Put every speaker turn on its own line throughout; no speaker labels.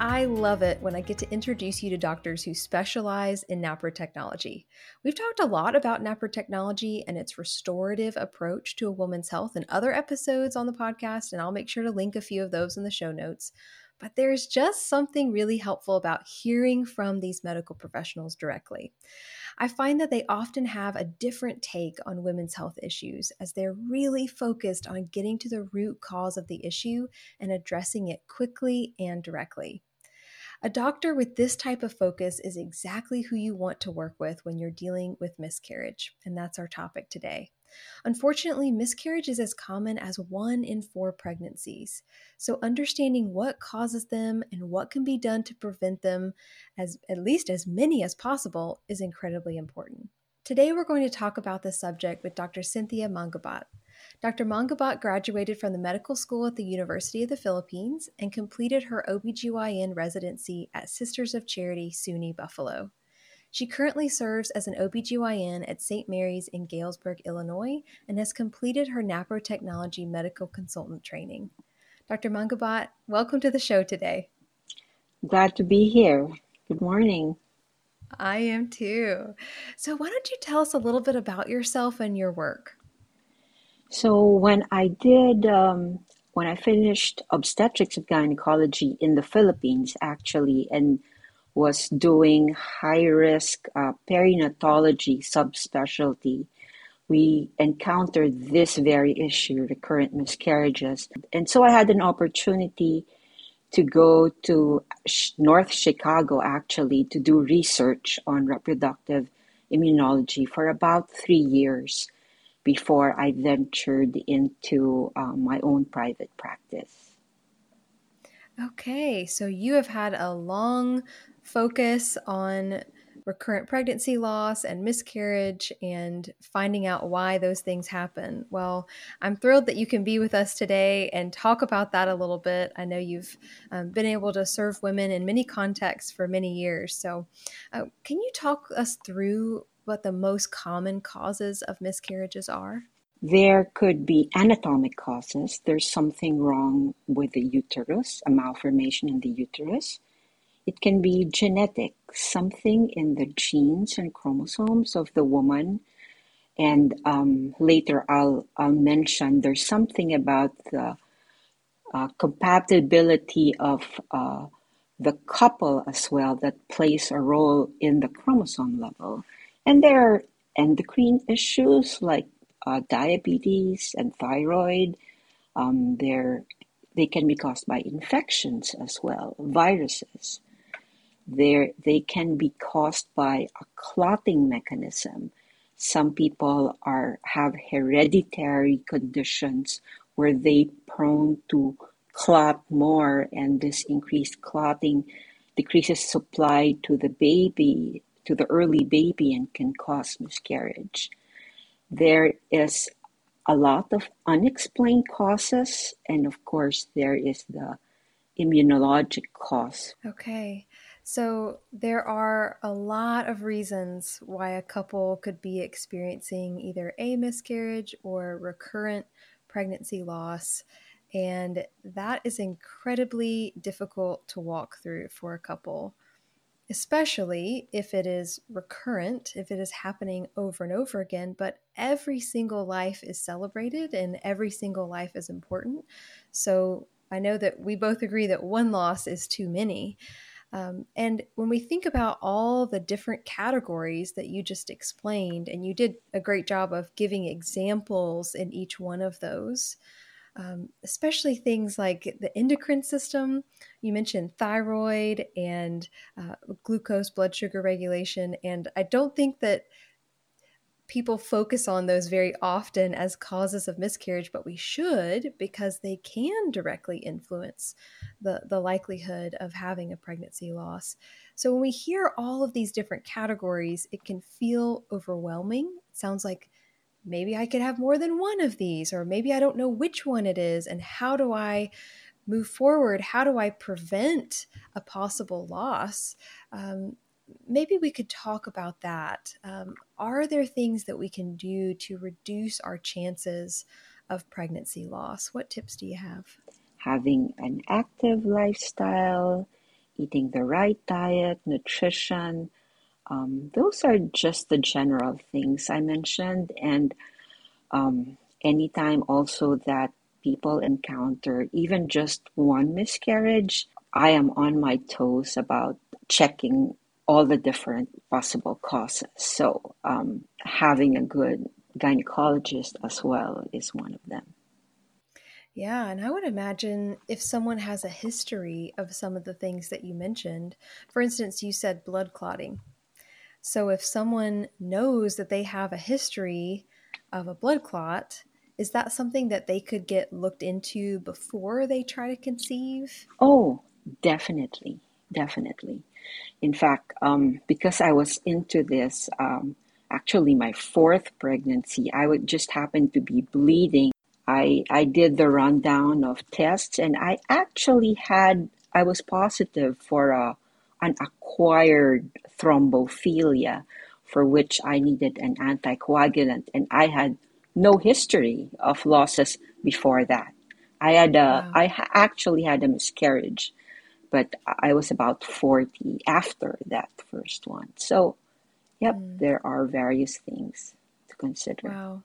I love it when I get to introduce you to doctors who specialize in NAPRO technology. We've talked a lot about NAPRO technology and its restorative approach to a woman's health in other episodes on the podcast, and I'll make sure to link a few of those in the show notes. But there's just something really helpful about hearing from these medical professionals directly. I find that they often have a different take on women's health issues as they're really focused on getting to the root cause of the issue and addressing it quickly and directly. A doctor with this type of focus is exactly who you want to work with when you're dealing with miscarriage, and that's our topic today. Unfortunately, miscarriage is as common as one in four pregnancies. So, understanding what causes them and what can be done to prevent them, as at least as many as possible, is incredibly important. Today, we're going to talk about this subject with Dr. Cynthia Mangubat. Dr. Mangubat graduated from the medical school at the University of the Philippines and completed her OBGYN residency at Sisters of Charity, SUNY Buffalo. She currently serves as an OBGYN at St. Mary's in Galesburg, Illinois, and has completed her NAPRO Technology medical consultant training. Dr. Mangubat, welcome to the show today.
Glad to be here. Good morning.
I am too. So, why don't you tell us a little bit about yourself and your work?
So when I did, um, when I finished obstetrics and gynecology in the Philippines, actually, and was doing high risk uh, perinatology subspecialty, we encountered this very issue, recurrent miscarriages. And so I had an opportunity to go to North Chicago actually to do research on reproductive immunology for about three years before I ventured into um, my own private practice.
Okay, so you have had a long focus on recurrent pregnancy loss and miscarriage and finding out why those things happen. Well, I'm thrilled that you can be with us today and talk about that a little bit. I know you've um, been able to serve women in many contexts for many years. So, uh, can you talk us through what the most common causes of miscarriages are?
There could be anatomic causes. There's something wrong with the uterus, a malformation in the uterus. It can be genetic, something in the genes and chromosomes of the woman. And um, later I'll, I'll mention there's something about the uh, compatibility of uh, the couple as well that plays a role in the chromosome level. And there are endocrine issues like uh, diabetes and thyroid. Um, they can be caused by infections as well, viruses. They're, they can be caused by a clotting mechanism. Some people are have hereditary conditions where they prone to clot more, and this increased clotting decreases supply to the baby to the early baby and can cause miscarriage. There is a lot of unexplained causes, and of course, there is the immunologic cause.
Okay. So, there are a lot of reasons why a couple could be experiencing either a miscarriage or recurrent pregnancy loss. And that is incredibly difficult to walk through for a couple especially if it is recurrent, if it is happening over and over again. But every single life is celebrated and every single life is important. So I know that we both agree that one loss is too many. Um, and when we think about all the different categories that you just explained, and you did a great job of giving examples in each one of those, um, especially things like the endocrine system. You mentioned thyroid and uh, glucose blood sugar regulation. And I don't think that people focus on those very often as causes of miscarriage, but we should because they can directly influence the, the likelihood of having a pregnancy loss. So when we hear all of these different categories, it can feel overwhelming sounds like maybe I could have more than one of these, or maybe I don't know which one it is. And how do I move forward? How do I prevent a possible loss? Um, maybe we could talk about that. Um, are there things that we can do to reduce our chances of pregnancy loss? What tips do you have?
Having an active lifestyle, eating the right diet, nutrition. Um, those are just the general things I mentioned. And um, anytime also that people encounter even just one miscarriage, I am on my toes about checking all the different possible causes. So, um, having a good gynecologist as well is one of them.
Yeah, and I would imagine if someone has a history of some of the things that you mentioned, for instance, you said blood clotting. So if someone knows that they have a history of a blood clot, is that something that they could get looked into before they try to conceive?
Oh, definitely. Definitely. In fact, um, because I was into this, um, actually my fourth pregnancy, I would just happen to be bleeding. I, I did the rundown of tests and I actually had, I was positive for a, an acquired thrombophilia for which I needed an anticoagulant and I had no history of losses before that. I had a, wow. I ha- actually had a miscarriage but I was about 40 after that first one. So, yep, mm. there are various things to consider.
Wow.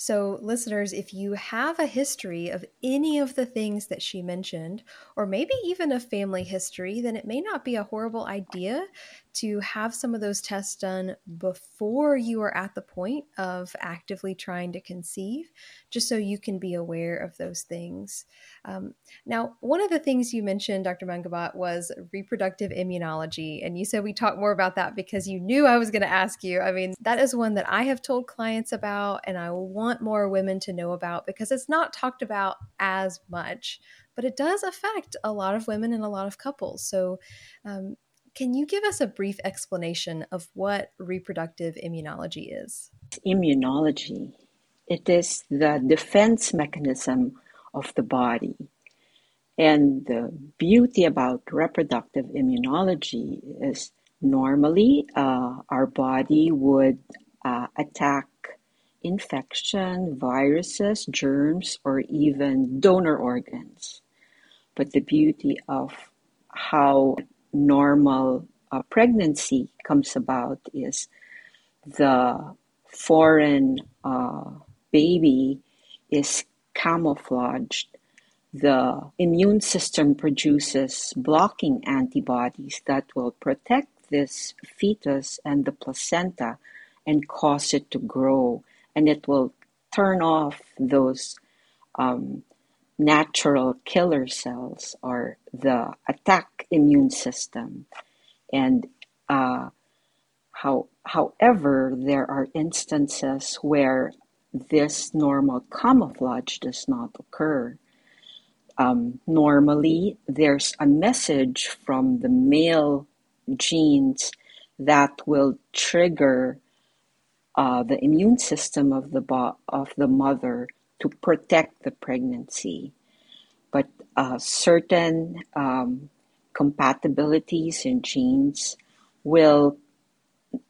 So, listeners, if you have a history of any of the things that she mentioned, or maybe even a family history, then it may not be a horrible idea to have some of those tests done before you are at the point of actively trying to conceive, just so you can be aware of those things. Um, now, one of the things you mentioned, Dr. Mangubat, was reproductive immunology. And you said we talk more about that because you knew I was going to ask you. I mean, that is one that I have told clients about, and I want more women to know about because it's not talked about as much but it does affect a lot of women and a lot of couples. So, um, can you give us a brief explanation of what reproductive immunology is?
Immunology. It is the defense mechanism of the body. And the beauty about reproductive immunology is normally uh, our body would uh, attack infection, viruses, germs, or even donor organs. But the beauty of how normal uh, pregnancy comes about is the foreign uh, baby is camouflaged. The immune system produces blocking antibodies that will protect this fetus and the placenta and cause it to grow. And it will turn off those um, natural killer cells or the attack immune system. And uh, how, however, there are instances where this normal camouflage does not occur. Um, normally, there's a message from the male genes that will trigger uh, the immune system of the bo- of the mother to protect the pregnancy. But uh, certain um, compatibilities in genes will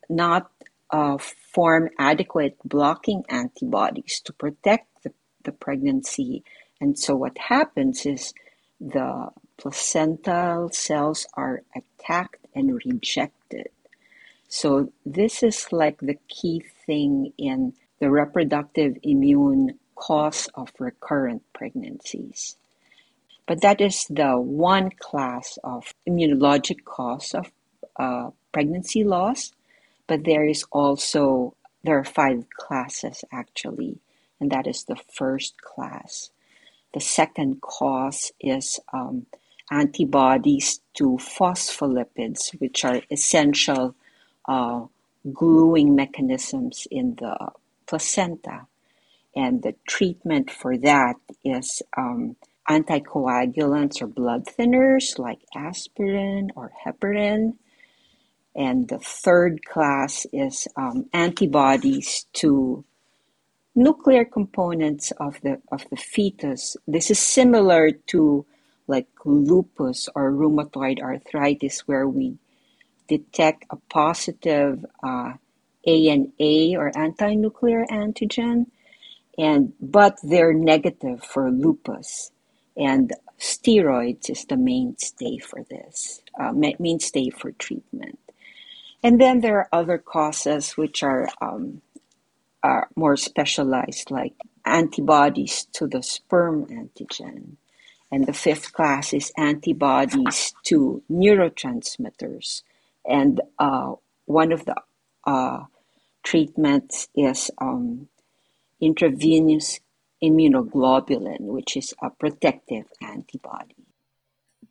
not uh, form adequate blocking antibodies to protect the, the pregnancy. And so what happens is the placental cells are attacked and rejected. So this is like the key thing in the reproductive immune cause of recurrent pregnancies. But that is the one class of immunologic cause of uh, pregnancy loss. But there is also, there are five classes actually, and that is the first class. The second cause is um, antibodies to phospholipids, which are essential uh, gluing mechanisms in the placenta and the treatment for that is um, anticoagulants or blood thinners like aspirin or heparin. And the third class is um, antibodies to nuclear components of the of the fetus. This is similar to like lupus or rheumatoid arthritis, where we detect a positive uh, ANA or anti-nuclear antigen, and but they're negative for lupus, and steroids is the mainstay for this, uh, mainstay for treatment. And then there are other causes which are um, are more specialized, like antibodies to the sperm antigen. And the fifth class is antibodies to neurotransmitters. And uh, one of the uh, treatments is um, intravenous immunoglobulin, which is a protective antibody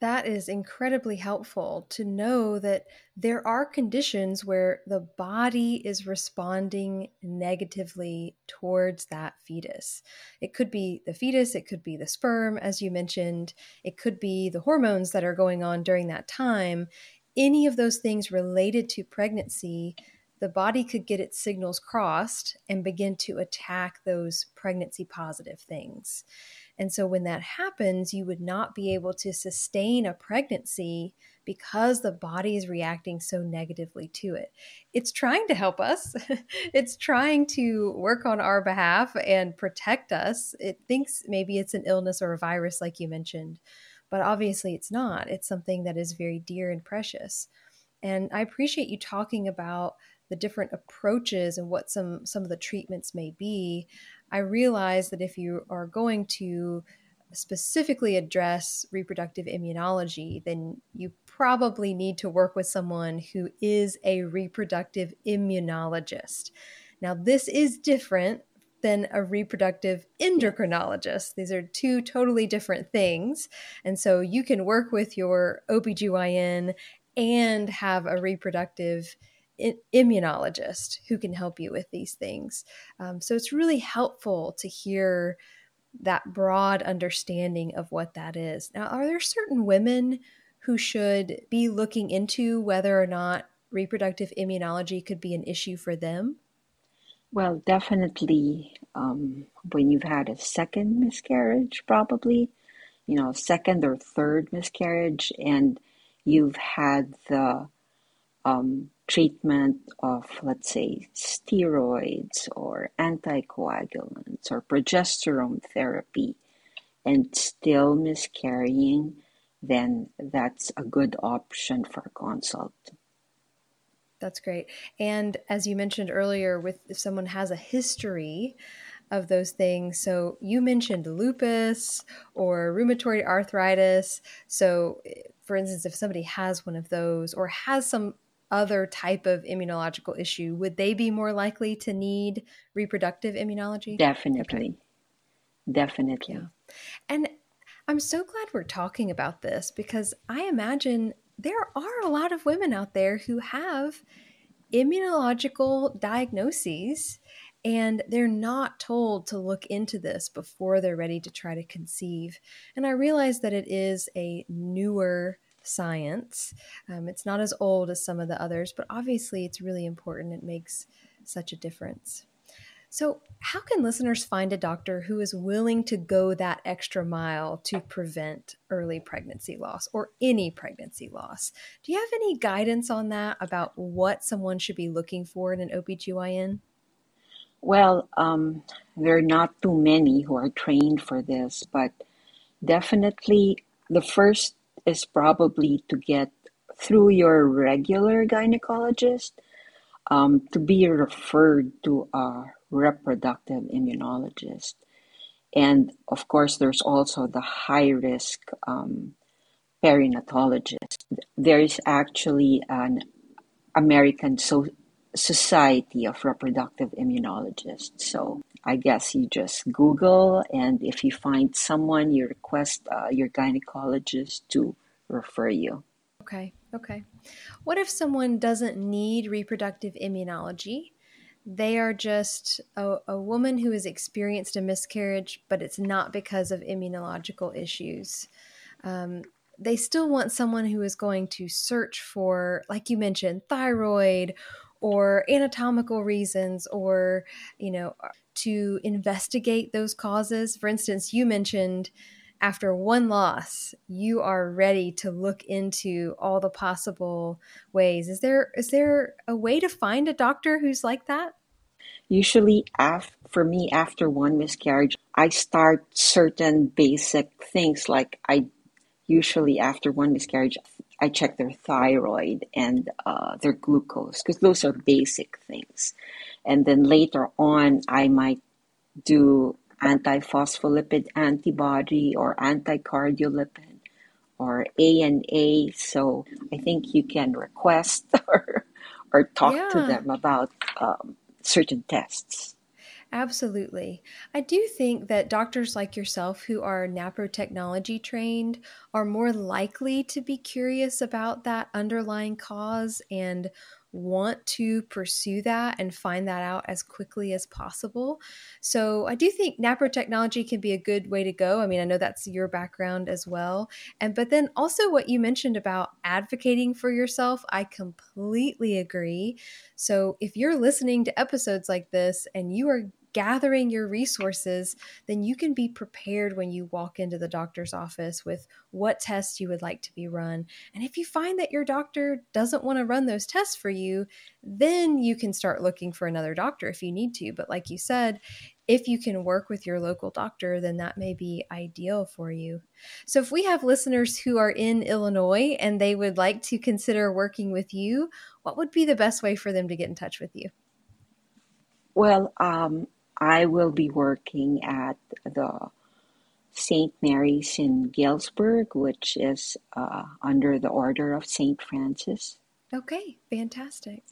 that is incredibly helpful to know that there are conditions where the body is responding negatively towards that fetus. It could be the fetus, it could be the sperm, as you mentioned, it could be the hormones that are going on during that time. Any of those things related to pregnancy, the body could get its signals crossed and begin to attack those pregnancy positive things. And so when that happens, you would not be able to sustain a pregnancy because the body is reacting so negatively to it. It's trying to help us, it's trying to work on our behalf and protect us. It thinks maybe it's an illness or a virus, like you mentioned, but obviously it's not. It's something that is very dear and precious. And I appreciate you talking about the different approaches and what some some of the treatments may be I realize that if you are going to specifically address reproductive immunology, then you probably need to work with someone who is a reproductive immunologist. Now, this is different than a reproductive endocrinologist. These are two totally different things. And so you can work with your OBGYN and have a reproductive immunologist who can help you with these things. Um, so it's really helpful to hear that broad understanding of what that is. Now, are there certain women who should be looking into whether or not reproductive immunology could be an issue for them?
Well, definitely um, when you've had a second miscarriage, probably, you know, second or third miscarriage, and you've had the um, treatment of, let's say, steroids or anticoagulants or progesterone therapy and still miscarrying, then that's a good option for consult.
That's great. And as you mentioned earlier, with if someone has a history of those things, so you mentioned lupus or rheumatoid arthritis. So, eh, for instance, if somebody has one of those or has some other type of immunological issue, would they be more likely to need reproductive immunology?
Definitely. Okay. Definitely. Yeah.
And I'm so glad we're talking about this because I imagine there are a lot of women out there who have immunological diagnoses and they're not told to look into this before they're ready to try to conceive. And I realize that it is a newer science. Um, it's not as old as some of the others, but obviously it's really important. It makes such a difference. So, how can listeners find a doctor who is willing to go that extra mile to prevent early pregnancy loss or any pregnancy loss? Do you have any guidance on that about what someone should be looking for in an OBGYN?
Well, um, there are not too many who are trained for this, but definitely the first is probably to get through your regular gynecologist um, to be referred to a reproductive immunologist. And of course, there's also the high risk um, perinatologist. There is actually an American so- Society of Reproductive Immunologists. So I guess you just Google, and if you find someone, you request uh, your gynecologist to refer you.
Okay, okay. What if someone doesn't need reproductive immunology? They are just a, a woman who has experienced a miscarriage, but it's not because of immunological issues. Um, they still want someone who is going to search for, like you mentioned, thyroid or anatomical reasons or, you know, to investigate those causes. For instance, you mentioned after one loss, you are ready to look into all the possible ways. Is there is there a way to find a doctor who's like that?
Usually, af- for me, after one miscarriage, I start certain basic things like I usually after one miscarriage, I check their thyroid and uh, their glucose because those are basic things. And then later on, I might do antiphospholipid antibody or anticardiolipin or ANA. So I think you can request or, or talk yeah. to them about um, certain tests.
Absolutely. I do think that doctors like yourself who are NAPRO technology trained are more likely to be curious about that underlying cause and want to pursue that and find that out as quickly as possible. So I do think NAPRO technology can be a good way to go. I mean, I know that's your background as well. And but then also what you mentioned about advocating for yourself, I completely agree. So if you're listening to episodes like this and you are gathering your resources, then you can be prepared when you walk into the doctor's office with what tests you would like to be run. And if you find that your doctor doesn't want to run those tests for you, then you can start looking for another doctor if you need to. But like you said, if you can work with your local doctor, then that may be ideal for you. So, if we have listeners who are in Illinois and they would like to consider working with you, what would be the best way for them to get in touch with you?
Well, um, I will be working at the St. Mary's in Galesburg, which is uh, under the Order of St. Francis.
Okay, fantastic.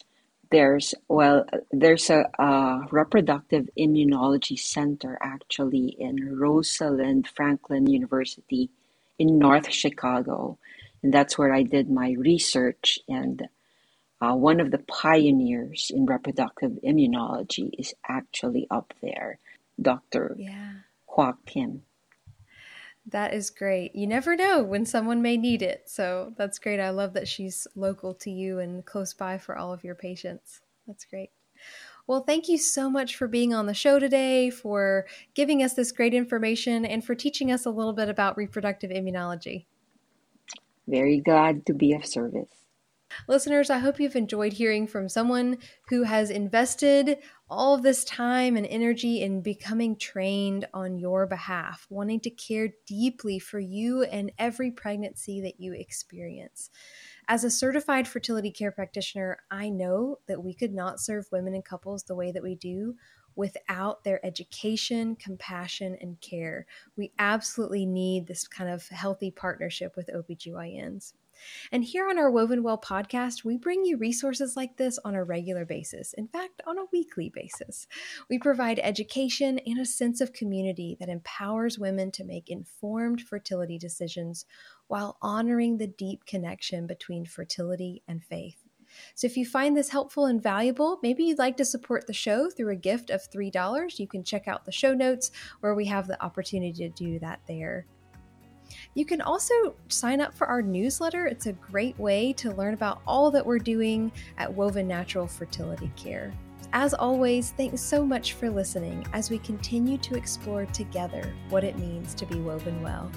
There's well, there's a, a reproductive immunology center actually in Rosalind Franklin University in North Chicago, and that's where I did my research and uh, one of the pioneers in reproductive immunology is actually up there, Dr. Yeah. Kwak Kim.
That is great. You never know when someone may need it. So that's great. I love that she's local to you and close by for all of your patients. That's great. Well, thank you so much for being on the show today, for giving us this great information, and for teaching us a little bit about reproductive immunology.
Very glad to be of service.
Listeners, I hope you've enjoyed hearing from someone who has invested all of this time and energy in becoming trained on your behalf, wanting to care deeply for you and every pregnancy that you experience. As a certified fertility care practitioner, I know that we could not serve women and couples the way that we do without their education, compassion, and care. We absolutely need this kind of healthy partnership with OBGYNs. And here on our Woven Well podcast, we bring you resources like this on a regular basis, in fact, on a weekly basis. We provide education and a sense of community that empowers women to make informed fertility decisions while honoring the deep connection between fertility and faith. So, if you find this helpful and valuable, maybe you'd like to support the show through a gift of $3. You can check out the show notes where we have the opportunity to do that there. You can also sign up for our newsletter. It's a great way to learn about all that we're doing at Woven Natural Fertility Care. As always, thanks so much for listening as we continue to explore together what it means to be woven well.